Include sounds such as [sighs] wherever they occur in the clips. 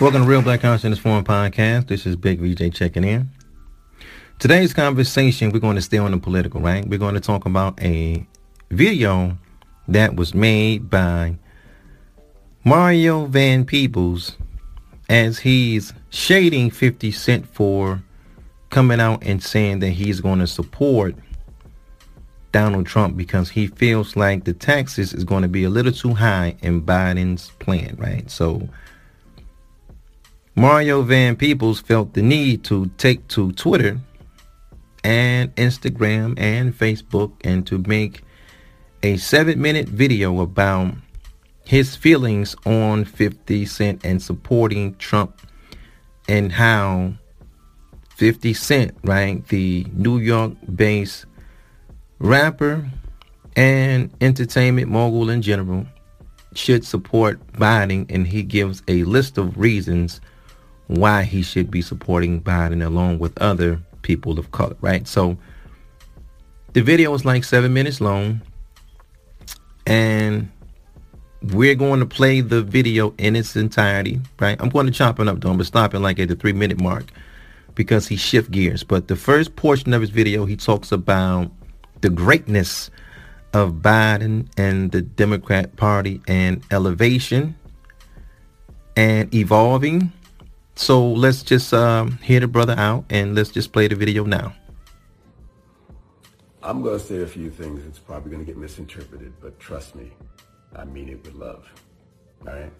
Welcome to Real Black Consciousness Forum Podcast. This is Big VJ checking in. Today's conversation, we're going to stay on the political, right? We're going to talk about a video that was made by Mario Van Peebles as he's shading 50 Cent for coming out and saying that he's going to support Donald Trump because he feels like the taxes is going to be a little too high in Biden's plan, right? So Mario Van Peebles felt the need to take to Twitter and Instagram and Facebook and to make a seven minute video about his feelings on 50 Cent and supporting Trump and how 50 Cent, right, the New York based rapper and entertainment mogul in general, should support Biden. And he gives a list of reasons why he should be supporting Biden along with other people of color, right? So the video is like seven minutes long, and we're going to play the video in its entirety, right? I'm going to chop it up, though, but stopping like at the three minute mark because he shift gears. But the first portion of his video, he talks about the greatness of Biden and the Democrat Party and elevation and evolving so let's just um, hear the brother out and let's just play the video now. I'm going to say a few things. It's probably going to get misinterpreted, but trust me, I mean it with love. All right?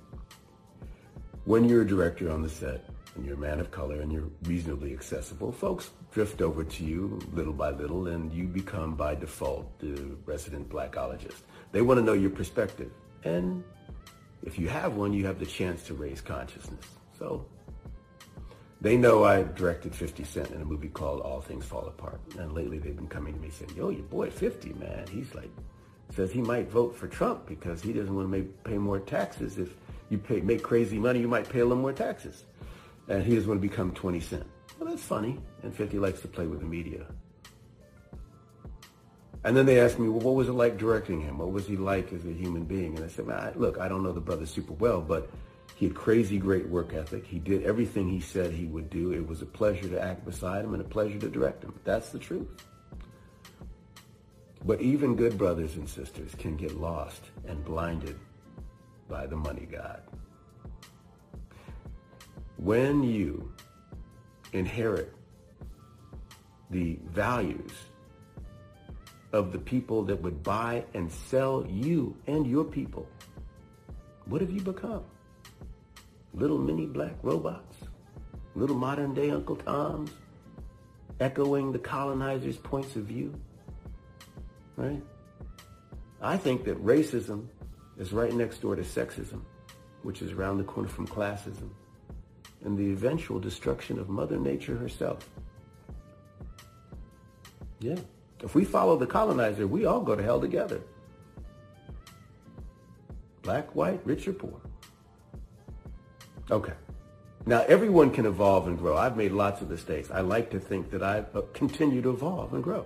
When you're a director on the set and you're a man of color and you're reasonably accessible, folks drift over to you little by little and you become by default the resident blackologist. They want to know your perspective. And if you have one, you have the chance to raise consciousness. So they know I directed 50 Cent in a movie called All Things Fall Apart. And lately they've been coming to me saying, yo, your boy 50, man, he's like, says he might vote for Trump because he doesn't want to make, pay more taxes. If you pay, make crazy money, you might pay a little more taxes. And he doesn't want to become 20 Cent. Well, that's funny. And 50 likes to play with the media. And then they asked me, well, what was it like directing him? What was he like as a human being? And I said, man, look, I don't know the brother super well, but he had crazy great work ethic. He did everything he said he would do. It was a pleasure to act beside him and a pleasure to direct him. That's the truth. But even good brothers and sisters can get lost and blinded by the money god. When you inherit the values of the people that would buy and sell you and your people, what have you become? Little mini black robots, little modern day Uncle Toms, echoing the colonizers' points of view. Right? I think that racism is right next door to sexism, which is around the corner from classism, and the eventual destruction of Mother Nature herself. Yeah. If we follow the colonizer, we all go to hell together. Black, white, rich or poor. Okay. Now, everyone can evolve and grow. I've made lots of mistakes. I like to think that I uh, continue to evolve and grow.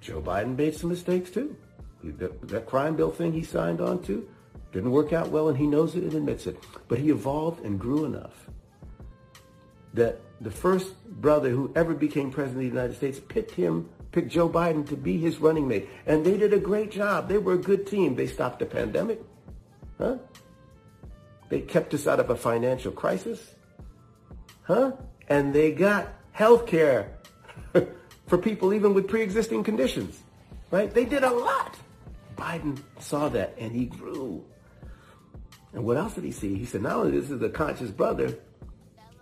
Joe Biden made some mistakes too. That, that crime bill thing he signed on to didn't work out well, and he knows it and admits it. But he evolved and grew enough that the first brother who ever became president of the United States picked him, picked Joe Biden to be his running mate. And they did a great job. They were a good team. They stopped the pandemic. Huh? They kept us out of a financial crisis. Huh? And they got health care [laughs] for people even with pre-existing conditions. Right? They did a lot. Biden saw that and he grew. And what else did he see? He said, not only this is a conscious brother,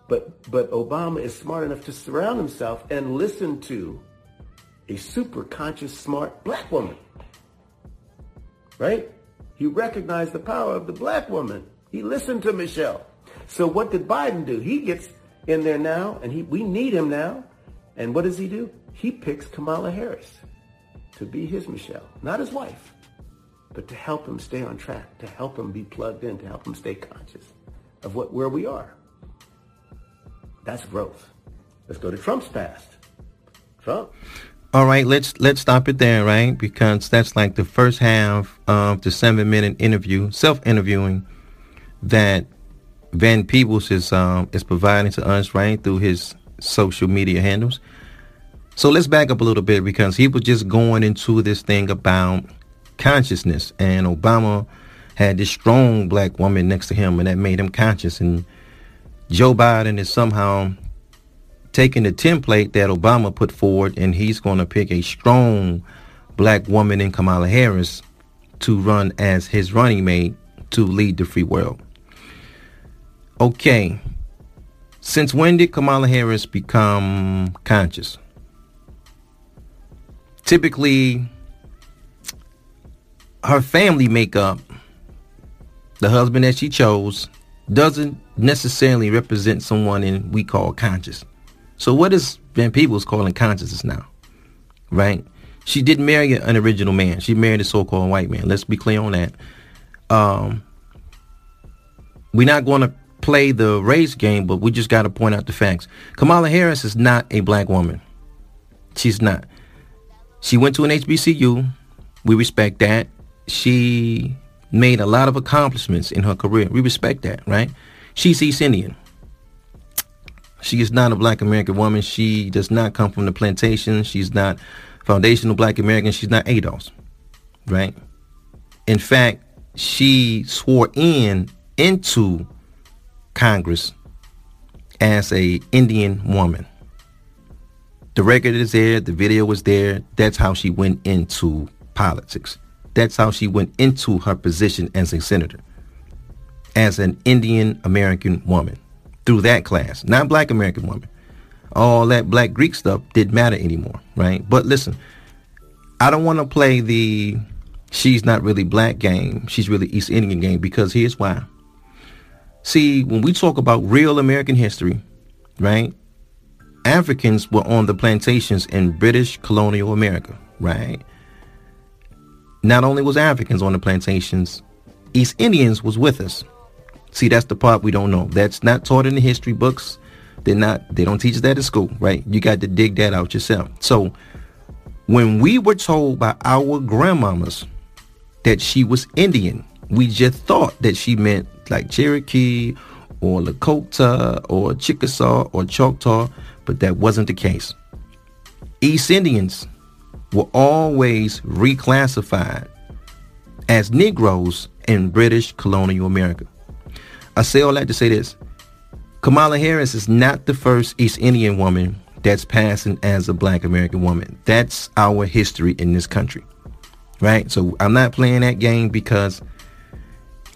but but Obama is smart enough to surround himself and listen to a super conscious, smart black woman. Right? He recognized the power of the black woman. He listened to Michelle. So what did Biden do? He gets in there now, and he, we need him now. And what does he do? He picks Kamala Harris to be his Michelle, not his wife, but to help him stay on track, to help him be plugged in, to help him stay conscious of what where we are. That's growth. Let's go to Trump's past. Trump. All right, let's let's stop it there, right? Because that's like the first half of the seven minute interview, self interviewing that Van Peebles is um, is providing to us right through his social media handles. So let's back up a little bit because he was just going into this thing about consciousness, and Obama had this strong black woman next to him, and that made him conscious. And Joe Biden is somehow taking the template that Obama put forward, and he's going to pick a strong black woman in Kamala Harris to run as his running mate to lead the free world. Okay, since when did Kamala Harris become conscious? Typically, her family makeup, the husband that she chose, doesn't necessarily represent someone in we call conscious. So what is Van Peebles calling consciousness now? Right? She didn't marry an original man. She married a so-called white man. Let's be clear on that. Um, we're not going to play the race game, but we just got to point out the facts. Kamala Harris is not a black woman. She's not. She went to an HBCU. We respect that. She made a lot of accomplishments in her career. We respect that, right? She's East Indian. She is not a black American woman. She does not come from the plantation. She's not foundational black American. She's not ADOS, right? In fact, she swore in into Congress as a Indian woman. The record is there, the video was there. That's how she went into politics. That's how she went into her position as a senator. As an Indian American woman through that class, not black American woman. All that black Greek stuff didn't matter anymore, right? But listen, I don't want to play the she's not really black game. She's really East Indian game because here's why. See, when we talk about real American history, right? Africans were on the plantations in British colonial America, right? Not only was Africans on the plantations, East Indians was with us. See, that's the part we don't know. That's not taught in the history books. They're not, they don't teach that at school, right? You got to dig that out yourself. So when we were told by our grandmamas that she was Indian, we just thought that she meant like Cherokee or Lakota or Chickasaw or Choctaw, but that wasn't the case. East Indians were always reclassified as Negroes in British colonial America. I say all that to say this. Kamala Harris is not the first East Indian woman that's passing as a black American woman. That's our history in this country. Right? So I'm not playing that game because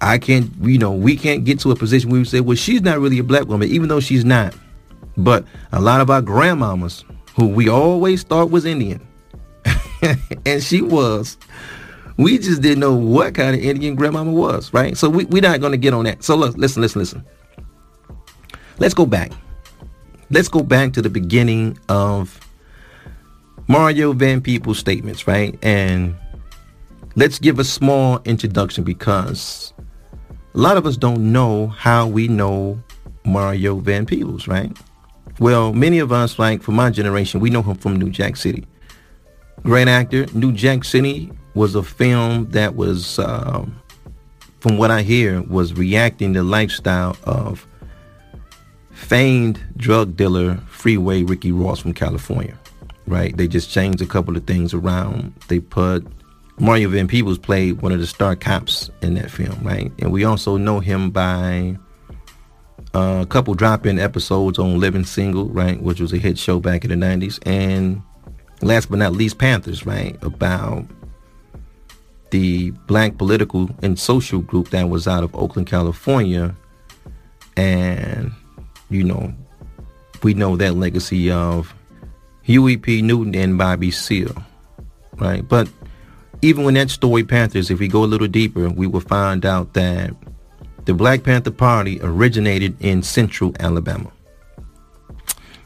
I can't, you know, we can't get to a position where we say, well, she's not really a black woman, even though she's not. But a lot of our grandmamas, who we always thought was Indian, [laughs] and she was, we just didn't know what kind of Indian grandmama was, right? So we, we're not going to get on that. So look, listen, listen, listen. Let's go back. Let's go back to the beginning of Mario Van Peebles' statements, right? And let's give a small introduction because a lot of us don't know how we know Mario Van Peebles, right? Well, many of us, like for my generation, we know him from New Jack City. Great actor. New Jack City was a film that was, uh, from what I hear, was reacting the lifestyle of famed drug dealer Freeway Ricky Ross from California, right? They just changed a couple of things around. They put Mario Van Peebles played one of the star cops in that film, right? And we also know him by uh, a couple drop-in episodes on Living Single, right, which was a hit show back in the 90s. And last but not least, Panthers, right, about the black political and social group that was out of Oakland, California. And, you know, we know that legacy of Huey P. Newton and Bobby Seale, right? But even when that story Panthers, if we go a little deeper, we will find out that the Black Panther Party originated in central Alabama.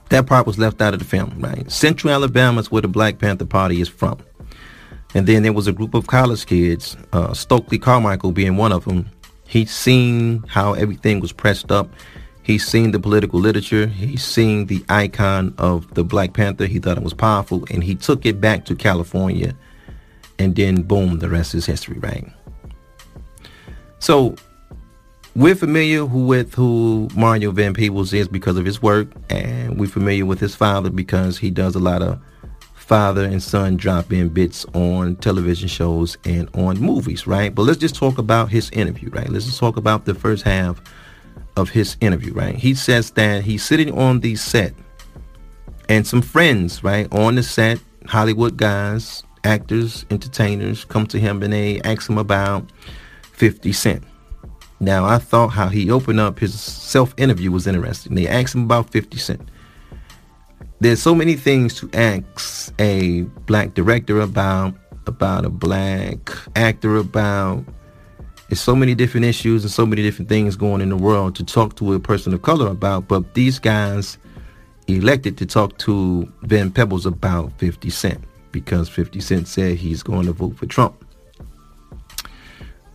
That part was left out of the film, right? Central Alabama is where the Black Panther Party is from. And then there was a group of college kids, uh, Stokely Carmichael being one of them. He'd seen how everything was pressed up. He's seen the political literature. He's seen the icon of the Black Panther. He thought it was powerful, and he took it back to California and then boom, the rest is history, right? So we're familiar with who Mario Van Peebles is because of his work, and we're familiar with his father because he does a lot of father and son drop in bits on television shows and on movies, right? But let's just talk about his interview, right? Let's just talk about the first half of his interview, right? He says that he's sitting on the set and some friends, right, on the set, Hollywood guys, actors, entertainers come to him and they ask him about 50 Cent. Now, I thought how he opened up his self interview was interesting. They asked him about 50 Cent there's so many things to ask a black director about, about a black actor about. There's so many different issues and so many different things going in the world to talk to a person of color about. But these guys elected to talk to Van Peebles about 50 Cent because 50 Cent said he's going to vote for Trump.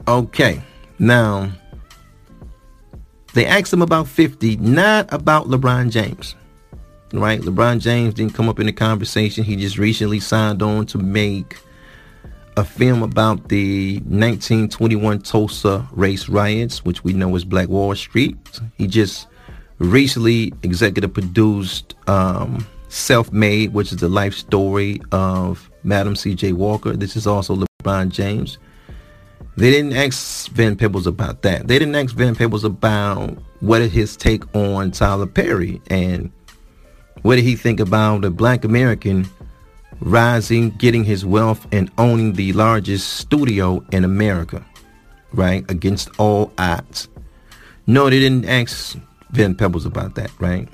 Okay, now they asked him about 50, not about LeBron James right? LeBron James didn't come up in the conversation. He just recently signed on to make a film about the 1921 Tulsa race riots, which we know as Black Wall Street. He just recently executive produced um, Self Made, which is the life story of Madam C.J. Walker. This is also LeBron James. They didn't ask Van Peebles about that. They didn't ask Van Peebles about what is his take on Tyler Perry and what did he think about a black American rising, getting his wealth, and owning the largest studio in America, right? Against all odds. No, they didn't ask Van Peebles about that, right?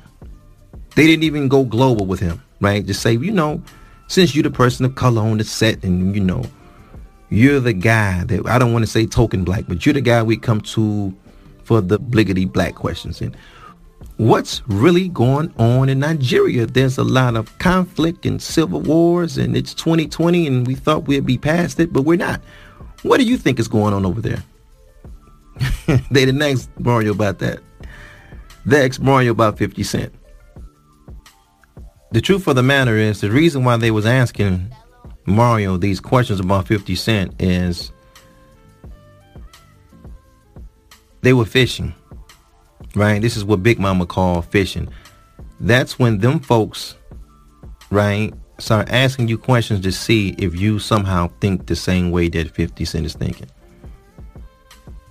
They didn't even go global with him, right? Just say, you know, since you're the person of color on the set and, you know, you're the guy that, I don't want to say token black, but you're the guy we come to for the bliggity black questions. And what's really going on in Nigeria. There's a lot of conflict and civil wars, and it's 2020, and we thought we'd be past it, but we're not. What do you think is going on over there? [laughs] they didn't ask Mario about that. They asked Mario about 50 Cent. The truth of the matter is, the reason why they was asking Mario these questions about 50 Cent is they were fishing right? This is what Big Mama call fishing. That's when them folks, right, start asking you questions to see if you somehow think the same way that 50 Cent is thinking.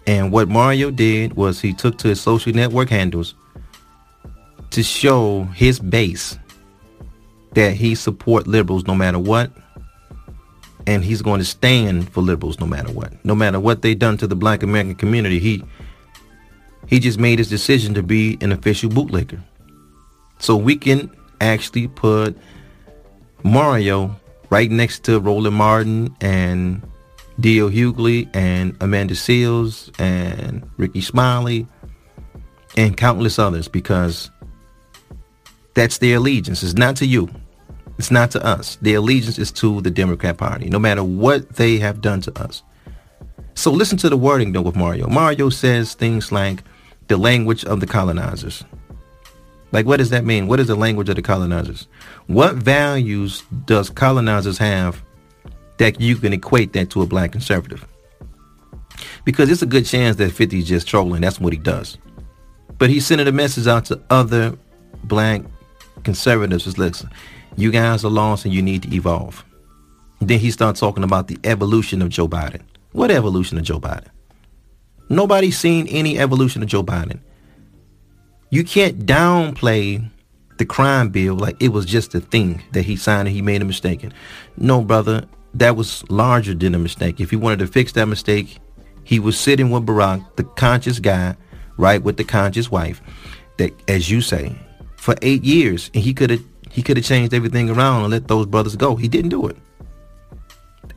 And what Mario did was he took to his social network handles to show his base that he support liberals no matter what and he's going to stand for liberals no matter what no matter what they done to the black american community he he just made his decision to be an official bootlegger. So we can actually put Mario right next to Roland Martin and D.L. Hughley and Amanda Seales and Rickey Smiley and countless others because that's their allegiance. It's not to you. It's not to us. Their allegiance is to the Democrat Party, no matter what they have done to us. So listen to the wording though with Mario. Mario says things like, the language of the colonizers. Like, what does that mean? What is the language of the colonizers? What values does colonizers have that you can equate that to a black conservative? Because it's a good chance that 50 is just trolling. That's what he does. But he's sending a message out to other black conservatives. Just listen, you guys are lost and you need to evolve. then he starts talking about the evolution of Joe Biden. What evolution of Joe Biden? Nobody's seen any evolution of Joe Biden. You can't downplay the crime bill like it was just a thing that he signed and he made a mistake in. No, brother, that was larger than a mistake. If he wanted to fix that mistake, he was sitting with Barack, the conscious guy, right, with the conscious wife, that, as you say, for eight years, and he could have he could have changed everything around and let those brothers go. He didn't do it.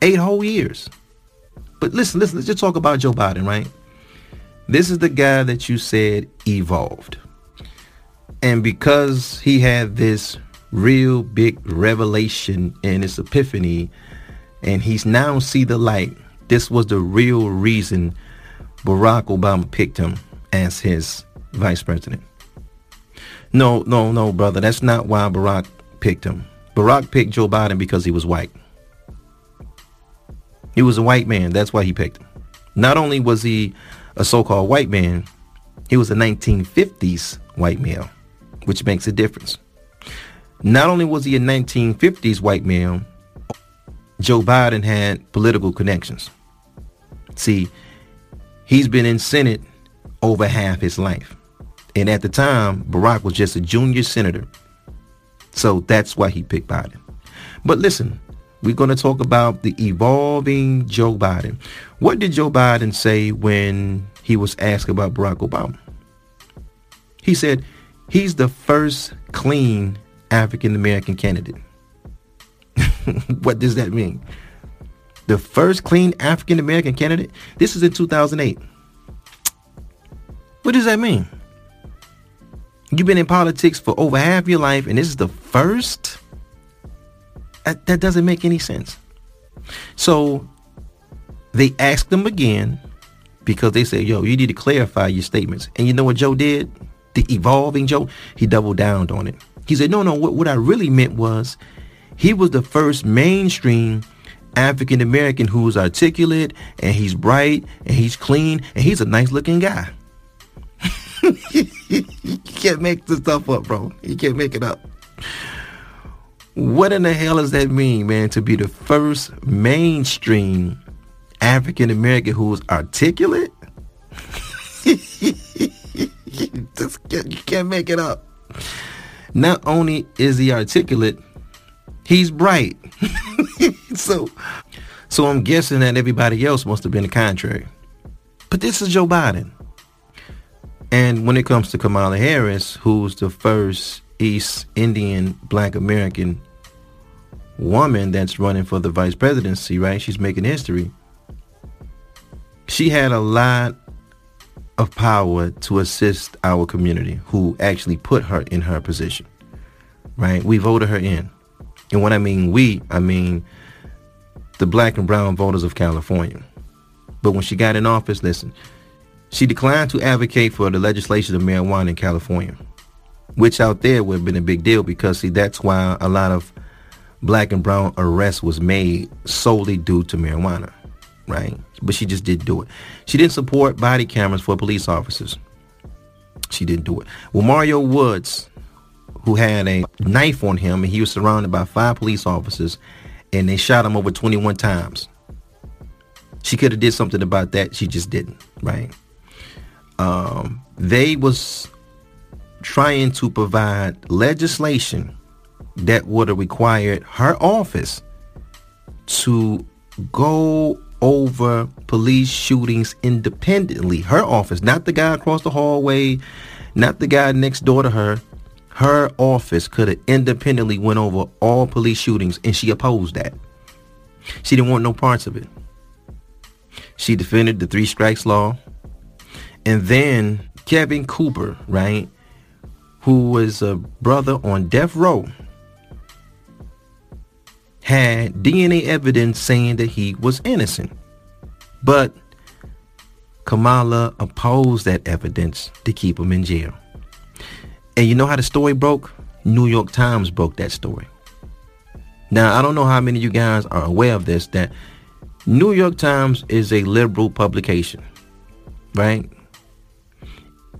Eight whole years. But listen, listen, let's just talk about Joe Biden, right? This is the guy that you said evolved. And because he had this real big revelation and this epiphany, and he's now see the light, this was the real reason Barack Obama picked him as his vice president. No, no, no, brother. That's not why Barack picked him. Barack picked Joe Biden because he was white. He was a white man. That's why he picked him. Not only was he a so-called white man, He was a 1950s white male, which makes a difference. Not only was he a 1950s white male, Joe Biden had political connections. See, he's been in Senate over half his life. And at the time, Barack was just a junior senator. So that's why he picked Biden. But listen, we're going to talk about the evolving Joe Biden. What did Joe Biden say when he was asked about Barack Obama? He said, he's the first clean African American candidate. [laughs] what does that mean? The first clean African American candidate? This is in 2008. What does that mean? You've been in politics for over half your life, and this is the first? That, that doesn't make any sense. So they asked him again because they said, yo, you need to clarify your statements. And you know what Joe did? The evolving Joe, he doubled down on it. He said, no, no, what, what I really meant was he was the first mainstream African American who's articulate and he's bright and he's clean and he's a nice looking guy. [laughs] [laughs] you can't make this stuff up, bro. You can't make it up. What in the hell does that mean, man? To be the first mainstream African American who's articulate? [laughs] you just can't, you can't make it up. Not only is he articulate, he's bright. [laughs] so, so I'm guessing that everybody else must have been the contrary. But this is Joe Biden. And when it comes to Kamala Harris, who's the first East Indian black American woman that's running for the vice presidency, right? She's making history. She had a lot of power to assist our community who actually put her in her position, right? We voted her in. And when I mean we, I mean the black and brown voters of California. But when she got in office, listen, she declined to advocate for the legislation of marijuana in California, which out there would have been a big deal because, see, that's why a lot of black and brown arrests was made solely due to marijuana, right? But she just didn't do it. She didn't support body cameras for police officers. She didn't do it. Well, Mario Woods, who had a knife on him and he was surrounded by five police officers and they shot him over 21 times. She could have did something about that. She just didn't, right? Um, they was trying to provide legislation that would have required her office to go over police shootings independently. Her office, not the guy across the hallway, not the guy next door to her. Her office could have independently went over all police shootings and she opposed that. She didn't want no parts of it. She defended the three strikes law. And then Kevin Cooper, right, who was a brother on death row, had DNA evidence saying that he was innocent. But Kamala opposed that evidence to keep him in jail. And you know how the story broke? New York Times broke that story. Now, I don't know how many of you guys are aware of this, that New York Times is a liberal publication, right?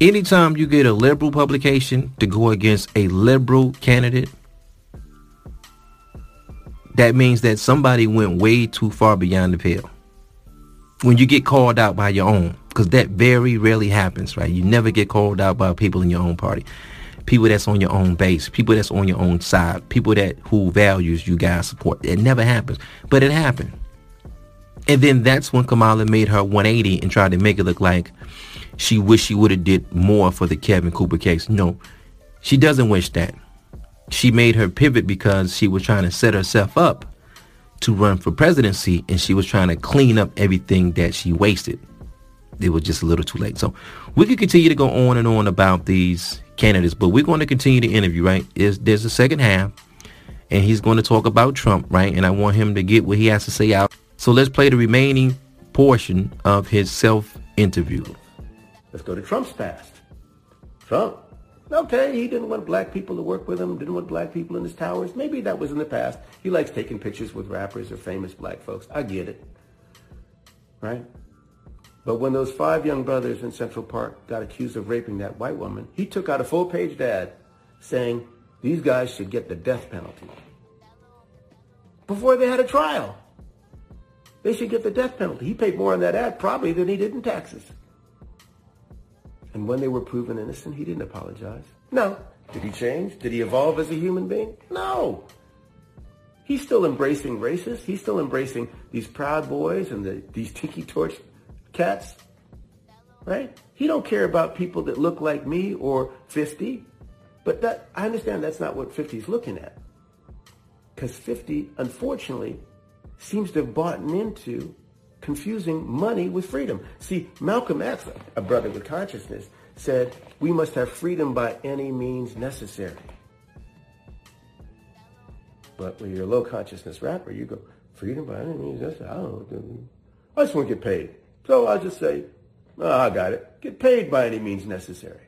Anytime you get a liberal publication to go against a liberal candidate, that means that somebody went way too far beyond the pale. When you get called out by your own, because that very rarely happens, right? You never get called out by people in your own party. People that's on your own base, people that's on your own side, people that who values you guys support. It never happens, but it happened. And then that's when Kamala made her 180 and tried to make it look like she wished she would have did more for the Kevin Cooper case. No, she doesn't wish that. She made her pivot because she was trying to set herself up to run for presidency and she was trying to clean up everything that she wasted. It was just a little too late. So we could continue to go on and on about these candidates, but we're going to continue to interview, right? Is there's a second half and he's going to talk about Trump, right? And I want him to get what he has to say out. So let's play the remaining portion of his self interview. Let's go to Trump's past. Trump, okay, he didn't want black people to work with him, didn't want black people in his towers. Maybe that was in the past. He likes taking pictures with rappers or famous black folks. I get it. Right? But when those five young brothers in Central Park got accused of raping that white woman, he took out a full-page ad saying these guys should get the death penalty. Before they had a trial. They should get the death penalty. He paid more on that ad probably than he did in taxes. And when they were proven innocent, he didn't apologize. No. Did he change? Did he evolve as a human being? No. He's still embracing racists. He's still embracing these proud boys and the, these tiki torch cats. Right? He don't care about people that look like me or 50. But that I understand that's not what 50 is looking at. Because 50, unfortunately, seems to have bought into confusing money with freedom. See, Malcolm X, a brother with consciousness, said we must have freedom by any means necessary. But when you're a low consciousness rapper, you go, freedom by any means necessary. I don't know. I just want to get paid. So I'll just say, oh, I got it. Get paid by any means necessary.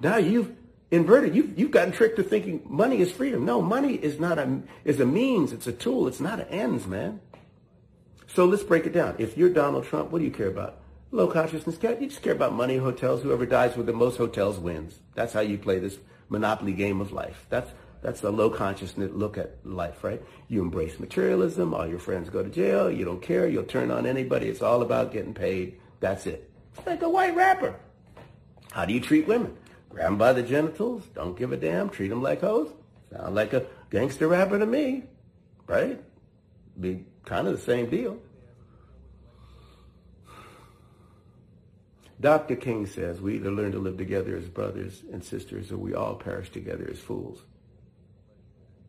Now you've inverted. You've, you've gotten tricked to thinking money is freedom. No, money is not a, is a means. It's a tool. It's not an ends, man. So let's break it down. If you're Donald Trump, what do you care about? Low consciousness cat. You just care about money, hotels. Whoever dies with the most hotels wins. That's how you play this monopoly game of life. That's that's a low consciousness look at life, right? You embrace materialism. All your friends go to jail. You don't care. You'll turn on anybody. It's all about getting paid. That's it. It's like a white rapper. How do you treat women? Grab them by the genitals. Don't give a damn. Treat them like hoes. Sound like a gangster rapper to me, right? Be kind of the same deal. Dr. King says we either learn to live together as brothers and sisters or we all perish together as fools.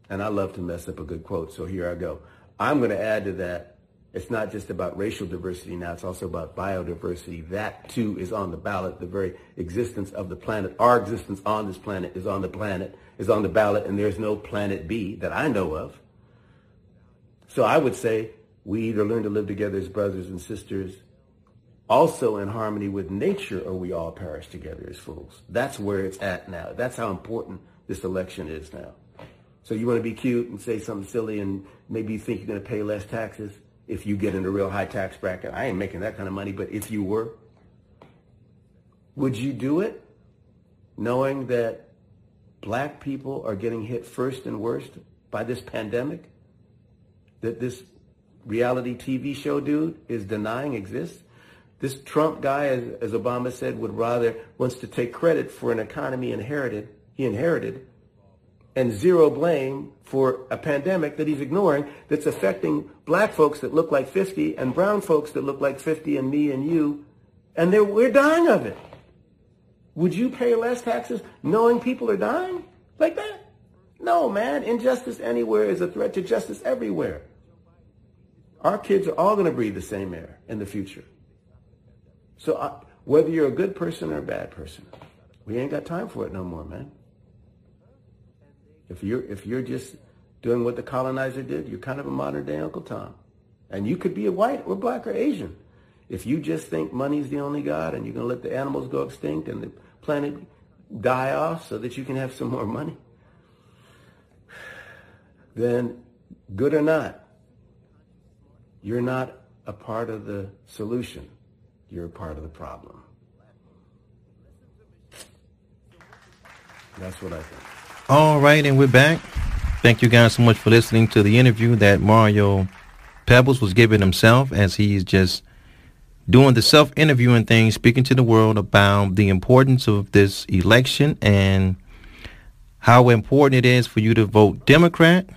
And I love to mess up a good quote, so here I go. I'm going to add to that. It's not just about racial diversity now, it's also about biodiversity. That too is on the ballot. The very existence of the planet, our existence on this planet is on the planet, is on the ballot, and there's no planet B that I know of. So I would say we either learn to live together as brothers and sisters also in harmony with nature or we all perish together as fools. That's where it's at now. That's how important this election is now. So you want to be cute and say something silly and maybe you think you're going to pay less taxes if you get in a real high tax bracket. I ain't making that kind of money, but if you were, would you do it knowing that black people are getting hit first and worst by this pandemic? That this reality TV show dude is denying exists? This Trump guy, as, as Obama said, would rather wants to take credit for an economy inherited, he inherited, and zero blame for a pandemic that he's ignoring that's affecting black folks that look like 50 and brown folks that look like 50 and me and you, and we're dying of it. Would you pay less taxes knowing people are dying like that? No, man. Injustice anywhere is a threat to justice everywhere. Our kids are all going to breathe the same air in the future. So uh, whether you're a good person or a bad person, we ain't got time for it no more, man. If you're if you're just doing what the colonizer did, you're kind of a modern day Uncle Tom. And you could be a white or black or Asian. If you just think money's the only God and you're going to let the animals go extinct and the planet die off so that you can have some more money, [sighs] then good or not, you're not a part of the solution you're a part of the problem. That's what I think. All right, and we're back. Thank you guys so much for listening to the interview that Mario Peebles was giving himself as he's just doing the self-interviewing thing, speaking to the world about the importance of this election and how important it is for you to vote Democrat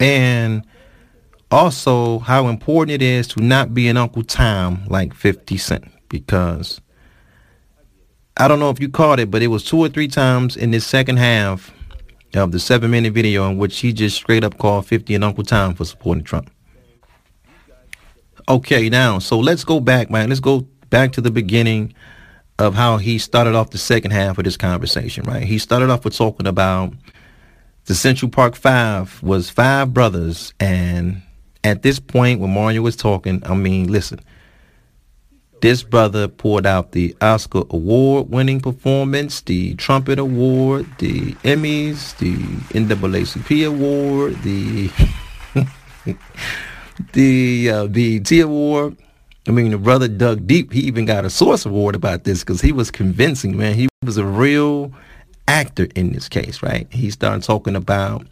and also how important it is to not be an Uncle Tom like 50 Cent because I don't know if you caught it, but it was two or three times in this second half of the seven minute video in which he just straight up called 50 and Uncle Tom for supporting Trump. Okay, now, so let's go back, man. Let's go back to the beginning of how he started off the second half of this conversation, right? He started off with talking about the Central Park Five was five brothers and at this point when Mario was talking, I mean, listen, this brother poured out the Oscar award winning performance, the Trumpet Award, the Emmys, the NAACP Award, the [laughs] the uh, BET Award, I mean, the brother dug deep. He even got a source award about this because he was convincing, man. He was a real actor in this case, right? He started talking about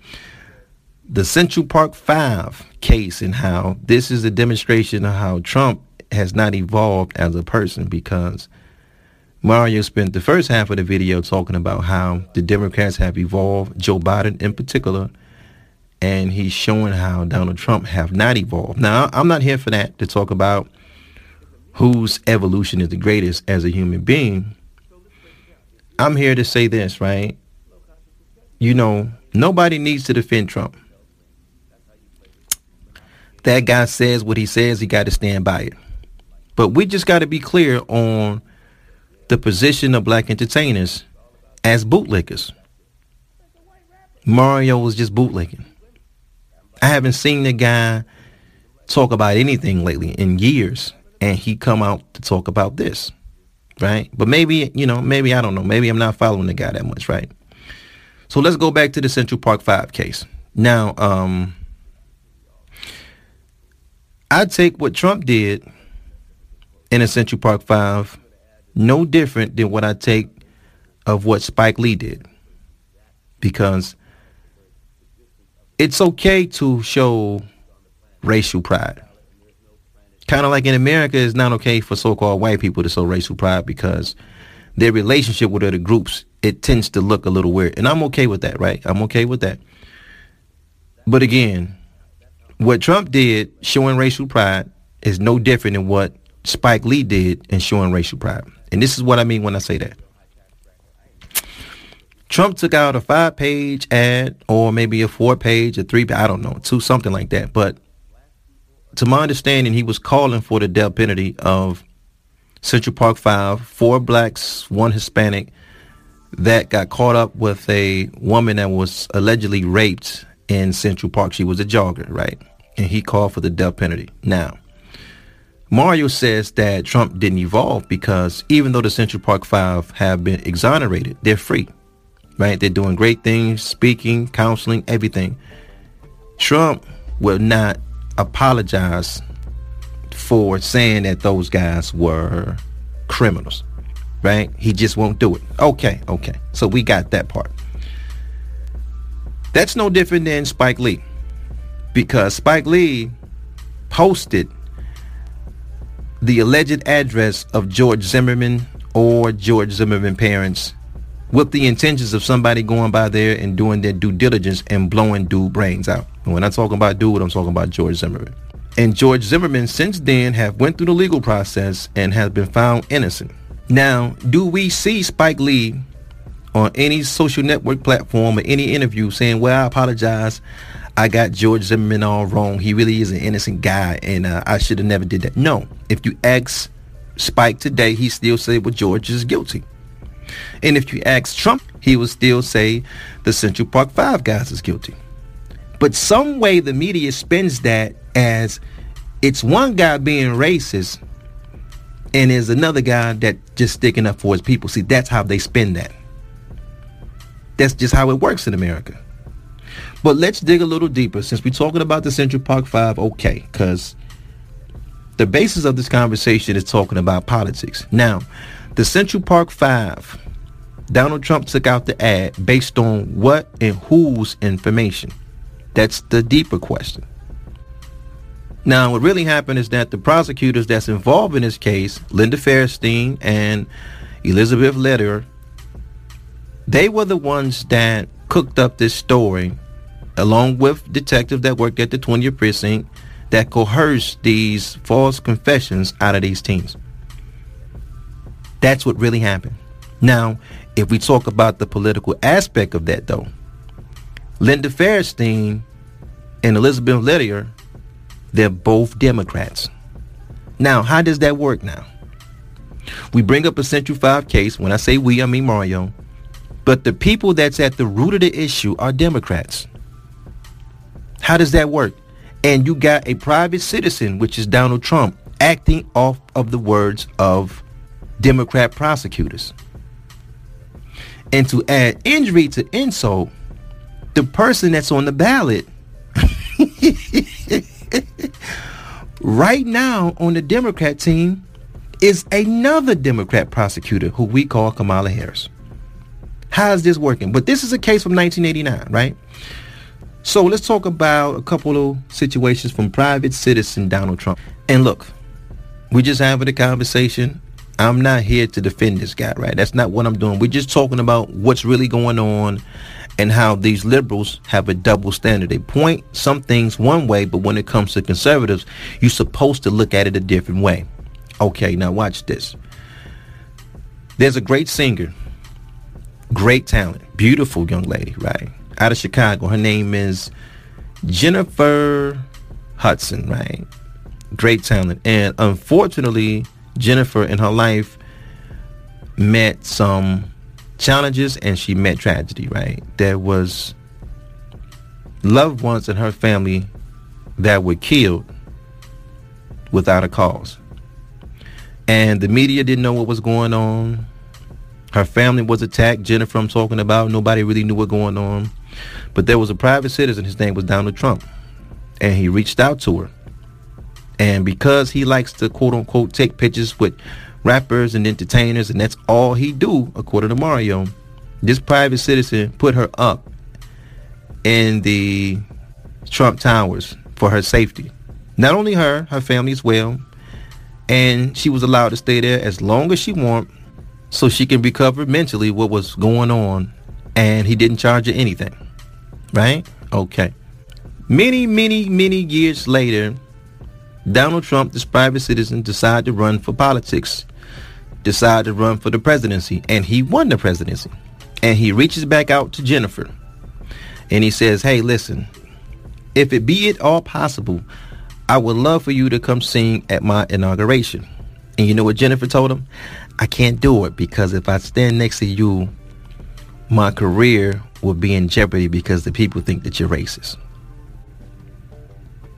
the Central Park Five case and how this is a demonstration of how Trump has not evolved as a person because Mario spent the first half of the video talking about how the Democrats have evolved, Joe Biden in particular, and he's showing how Donald Trump have not evolved. Now, I'm not here for that to talk about whose evolution is the greatest as a human being. I'm here to say this, right? You know, nobody needs to defend Trump. That guy says what he says, he got to stand by it. But we just got to be clear on the position of black entertainers as bootlickers. Mario was just bootlicking. I haven't seen the guy talk about anything lately in years, and he come out to talk about this, right? But maybe you know, maybe I don't know. Maybe I'm not following the guy that much, right? So let's go back to the Central Park Five case. Now, um, I take what Trump did in a Central Park Five no different than what I take of what Spike Lee did, because it's okay to show racial pride. Kind of like in America, it's not okay for so-called white people to show racial pride because their relationship with other groups, it tends to look a little weird. And I'm okay with that, right? I'm okay with that. But again, what Trump did showing racial pride is no different than what Spike Lee did in showing racial pride. And this is what I mean when I say that. Trump took out a five page ad or maybe a four page, a three, I don't know, two, something like that. But to my understanding, he was calling for the death penalty of Central Park Five, four blacks, one Hispanic, that got caught up with a woman that was allegedly raped in Central Park. She was a jogger, right? And he called for the death penalty. Now, Mario says that Trump didn't evolve because even though the Central Park Five have been exonerated, they're free right? They're doing great things, speaking, counseling, everything. Trump will not apologize for saying that those guys were criminals, right? He just won't do it. Okay, okay. So we got that part. That's no different than Spike Lee because Spike Lee posted the alleged address of George Zimmerman or George Zimmerman parents with the intentions of somebody going by there and doing their due diligence and blowing dude brains out. And when I'm talking about dude, I'm talking about George Zimmerman. And George Zimmerman since then have went through the legal process and has been found innocent. Now, do we see Spike Lee on any social network platform or any interview saying, well, I apologize. I got George Zimmerman all wrong. He really is an innocent guy and uh, I should have never did that. No. If you ask Spike today, he still say, well, George is guilty. And if you ask Trump, he will still say the Central Park Five guys is guilty. But some way the media spins that as it's one guy being racist and there's another guy that just sticking up for his people. See, that's how they spin that. That's just how it works in America. But let's dig a little deeper since we're talking about the Central Park Five, okay, because the basis of this conversation is talking about politics. Now, the Central Park Five, Donald Trump took out the ad based on what and whose information? That's the deeper question. Now, what really happened is that the prosecutors that's involved in this case, Linda Fairstein and Elizabeth Lederer, they were the ones that cooked up this story along with detectives that worked at the 20th precinct that coerced these false confessions out of these teens. That's what really happened. Now, if we talk about the political aspect of that, though, Linda Fairstein and Elizabeth Lederer, they're both Democrats. Now, how does that work now? We bring up a Central 5 case. When I say we, I mean Mario. But the people that's at the root of the issue are Democrats. How does that work? And you got a private citizen, which is Donald Trump, acting off of the words of Democrat prosecutors. And to add injury to insult, the person that's on the ballot [laughs] Right now on the Democrat team is another Democrat prosecutor who we call Kamala Harris. How is this working? But this is a case from 1989, right? So let's talk about a couple of situations from private citizen Donald Trump. And look, we're just having a conversation. I'm not here to defend this guy, right? That's not what I'm doing. We're just talking about what's really going on and how these liberals have a double standard. They point some things one way, but when it comes to conservatives, you're supposed to look at it a different way. Okay, now watch this. There's a great singer, great talent, beautiful young lady, right? Out of Chicago. Her name is Jennifer Hudson, right? Great talent. And unfortunately, Jennifer in her life met some challenges and she met tragedy, right? There was loved ones in her family that were killed without a cause. And the media didn't know what was going on. Her family was attacked. Jennifer, I'm talking about. Nobody really knew what was going on. But there was a private citizen. His name was Donald Trump. And he reached out to her. And because he likes to quote unquote take pictures with rappers and entertainers, and that's all he do, according to Mario. This private citizen put her up in the Trump Towers for her safety. Not only her, her family as well. And she was allowed to stay there as long as she want so she can recover mentally what was going on. And he didn't charge her anything. Right? Okay. Many, many, many years later, Donald Trump, this private citizen, decided to run for politics decided to run for the presidency and he won the presidency. And he reaches back out to Jennifer and he says, Hey, listen, if it be at all possible, I would love for you to come sing at my inauguration. And you know what Jennifer told him? I can't do it because if I stand next to you, my career will be in jeopardy because the people think that you're racist.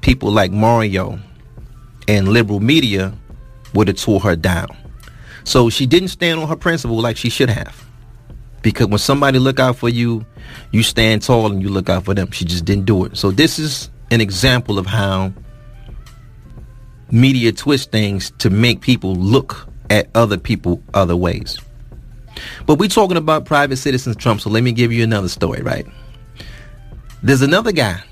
People like Mario and liberal media would have tore her down. So she didn't stand on her principle like she should have. Because when somebody look out for you, you stand tall and you look out for them. She just didn't do it. So this is an example of how media twist things to make people look at other people other ways. But we're talking about private citizens Trump, so let me give you another story, right? There's another guy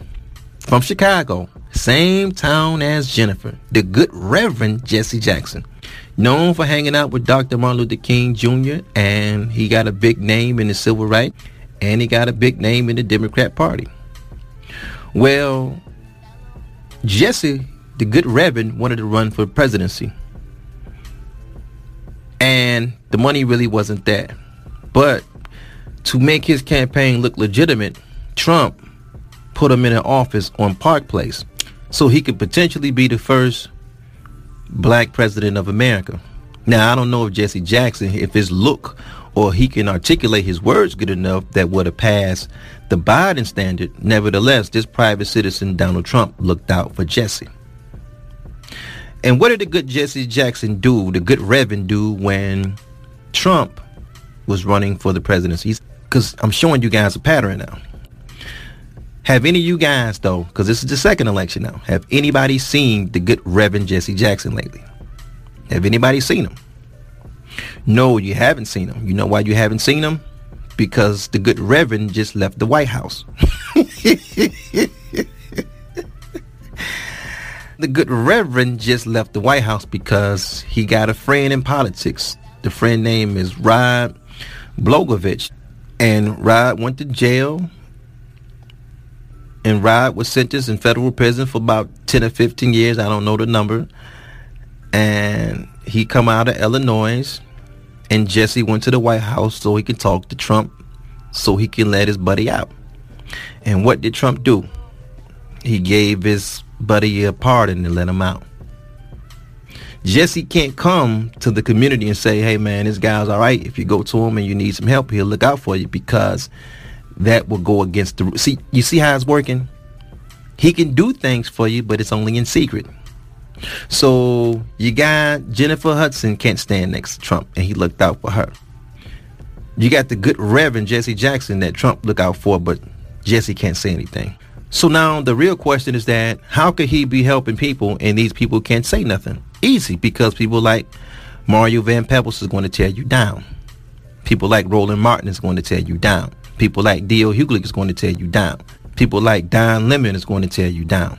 from Chicago, same town as Jennifer, the good Reverend Jesse Jackson known for hanging out with Dr. Martin Luther King Jr., and he got a big name in the civil rights, and he got a big name in the Democrat Party. Well, Jesse, the good Reverend, wanted to run for presidency. And the money really wasn't that. But to make his campaign look legitimate, Trump put him in an office on Park Place so he could potentially be the first black president of America. Now, I don't know if Jesse Jackson, if his look or he can articulate his words good enough that would have passed the Biden standard. Nevertheless, this private citizen, Donald Trump, looked out for Jesse. And what did the good Jesse Jackson do, the good Reverend do when Trump was running for the presidency? Because I'm showing you guys a pattern now. Have any of you guys, though, because this is the second election now, have anybody seen the good Reverend Jesse Jackson lately? Have anybody seen him? No, you haven't seen him. You know why you haven't seen him? Because the good Reverend just left the White House. [laughs] the good Reverend just left the White House because he got a friend in politics. The friend name is Rod Blagojevich. And Rod went to jail and Rod was sentenced in federal prison for about 10 or 15 years. I don't know the number. And he come out of Illinois and Jesse went to the White House so he could talk to Trump so he can let his buddy out. And what did Trump do? He gave his buddy a pardon and let him out. Jesse can't come to the community and say, hey man, this guy's all right. If you go to him and you need some help, he'll look out for you because that will go against the see you see how it's working he can do things for you but it's only in secret so you got jennifer hudson can't stand next to trump and he looked out for her you got the good reverend jesse jackson that trump look out for but jesse can't say anything So now the real question is that how could he be helping people and these people can't say nothing? Easy, because people like Mario Van Peebles is going to tear you down. People like Roland Martin is going to tear you down. People like D.L. Hughley is going to tear you down. People like Don Lemon is going to tear you down.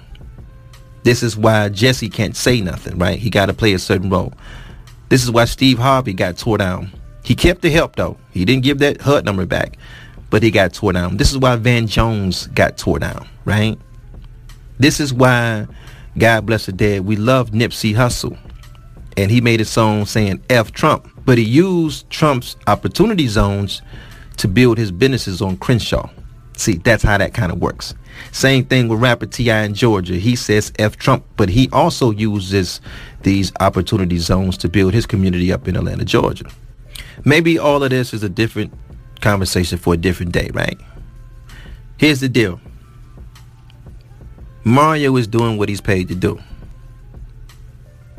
This is why Jesse can't say nothing, right? He got to play a certain role. This is why Steve Harvey got tore down. He kept the help though. He didn't give that HUD number back, but he got tore down. This is why Van Jones got tore down, right? This is why, God bless the dead, we love Nipsey Hussle. And he made a song saying F Trump. But he used Trump's opportunity zones to build his businesses on Crenshaw. See, that's how that kind of works. Same thing with rapper T.I. in Georgia. He says F Trump, but he also uses these opportunity zones to build his community up in Atlanta, Georgia. Maybe all of this is a different conversation for a different day, right? Here's the deal. Mario is doing what he's paid to do.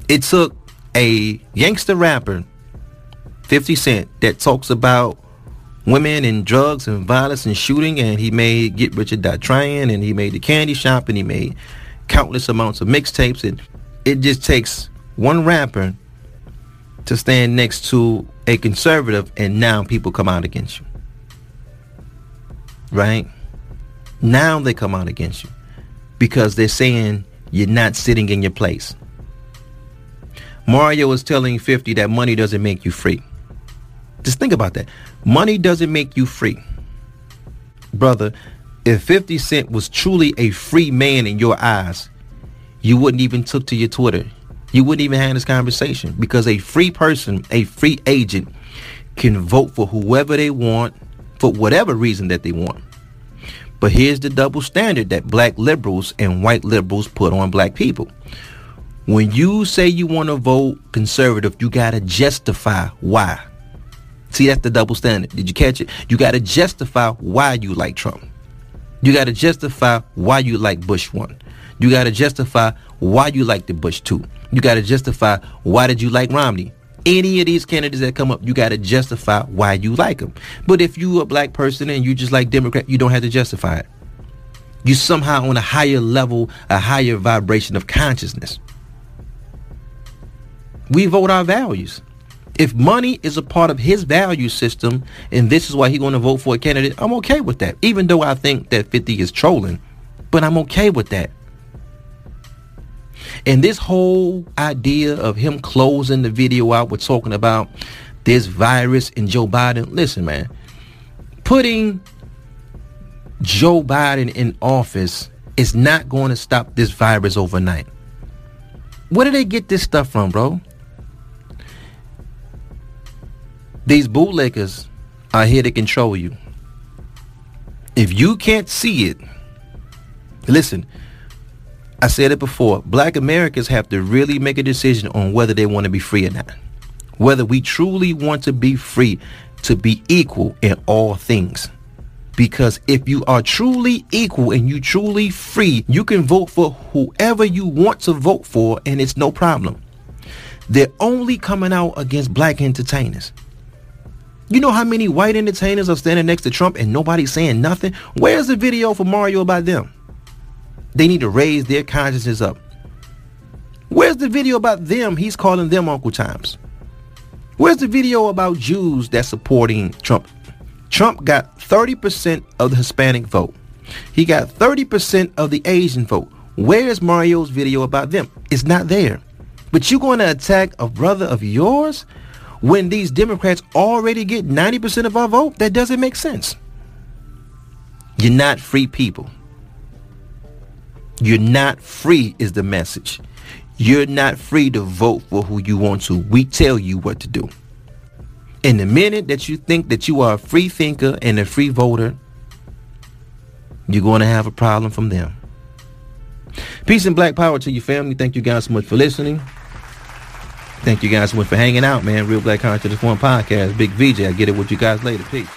It took a gangster rapper, 50 Cent, that talks about women and drugs and violence and shooting and he made Get Rich or Die Trying and he made The Candy Shop and he made countless amounts of mixtapes and it just takes one rapper to stand next to a conservative and now people come out against you. Right? Now they come out against you because they're saying you're not sitting in your place. Mario is telling 50 that money doesn't make you free. Just think about that. Money doesn't make you free. Brother, if 50 Cent was truly a free man in your eyes, you wouldn't even took to your Twitter. You wouldn't even have this conversation because a free person, a free agent can vote for whoever they want for whatever reason that they want. But here's the double standard that black liberals and white liberals put on black people. When you say you want to vote conservative, you got to justify why. See, that's the double standard. Did you catch it? You got to justify why you like Trump. You got to justify why you like Bush 1. You got to justify why you like the Bush 2. You got to justify why did you like Romney. Any of these candidates that come up, you got to justify why you like them. But if you a black person and you just like Democrat, you don't have to justify it. You somehow on a higher level, a higher vibration of consciousness. We vote our values. If money is a part of his value system and this is why he's going to vote for a candidate, I'm okay with that. Even though I think that 50 is trolling, but I'm okay with that. And this whole idea of him closing the video out with talking about this virus and Joe Biden, listen, man, putting Joe Biden in office is not going to stop this virus overnight. Where do they get this stuff from, bro? These bootlickers are here to control you. If you can't see it, listen, I said it before, black Americans have to really make a decision on whether they want to be free or not. Whether we truly want to be free, to be equal in all things. Because if you are truly equal and you truly free, you can vote for whoever you want to vote for and it's no problem. They're only coming out against black entertainers. You know how many white entertainers are standing next to Trump and nobody's saying nothing? Where's the video for Mario about them? They need to raise their consciousness up. Where's the video about them? He's calling them Uncle Toms. Where's the video about Jews that's supporting Trump? Trump got 30% of the Hispanic vote. He got 30% of the Asian vote. Where's Mario's video about them? It's not there. But you're going to attack a brother of yours when these Democrats already get 90% of our vote? That doesn't make sense. You're not free people. You're not free is the message. You're not free to vote for who you want to. We tell you what to do. In the minute that you think that you are a free thinker and a free voter, you're going to have a problem from them. Peace and black power to your family. Thank you guys so much for listening. Thank you guys so much for hanging out, man. Real Black Consciousness One Podcast. Big VJ. I get it with you guys later. Peace.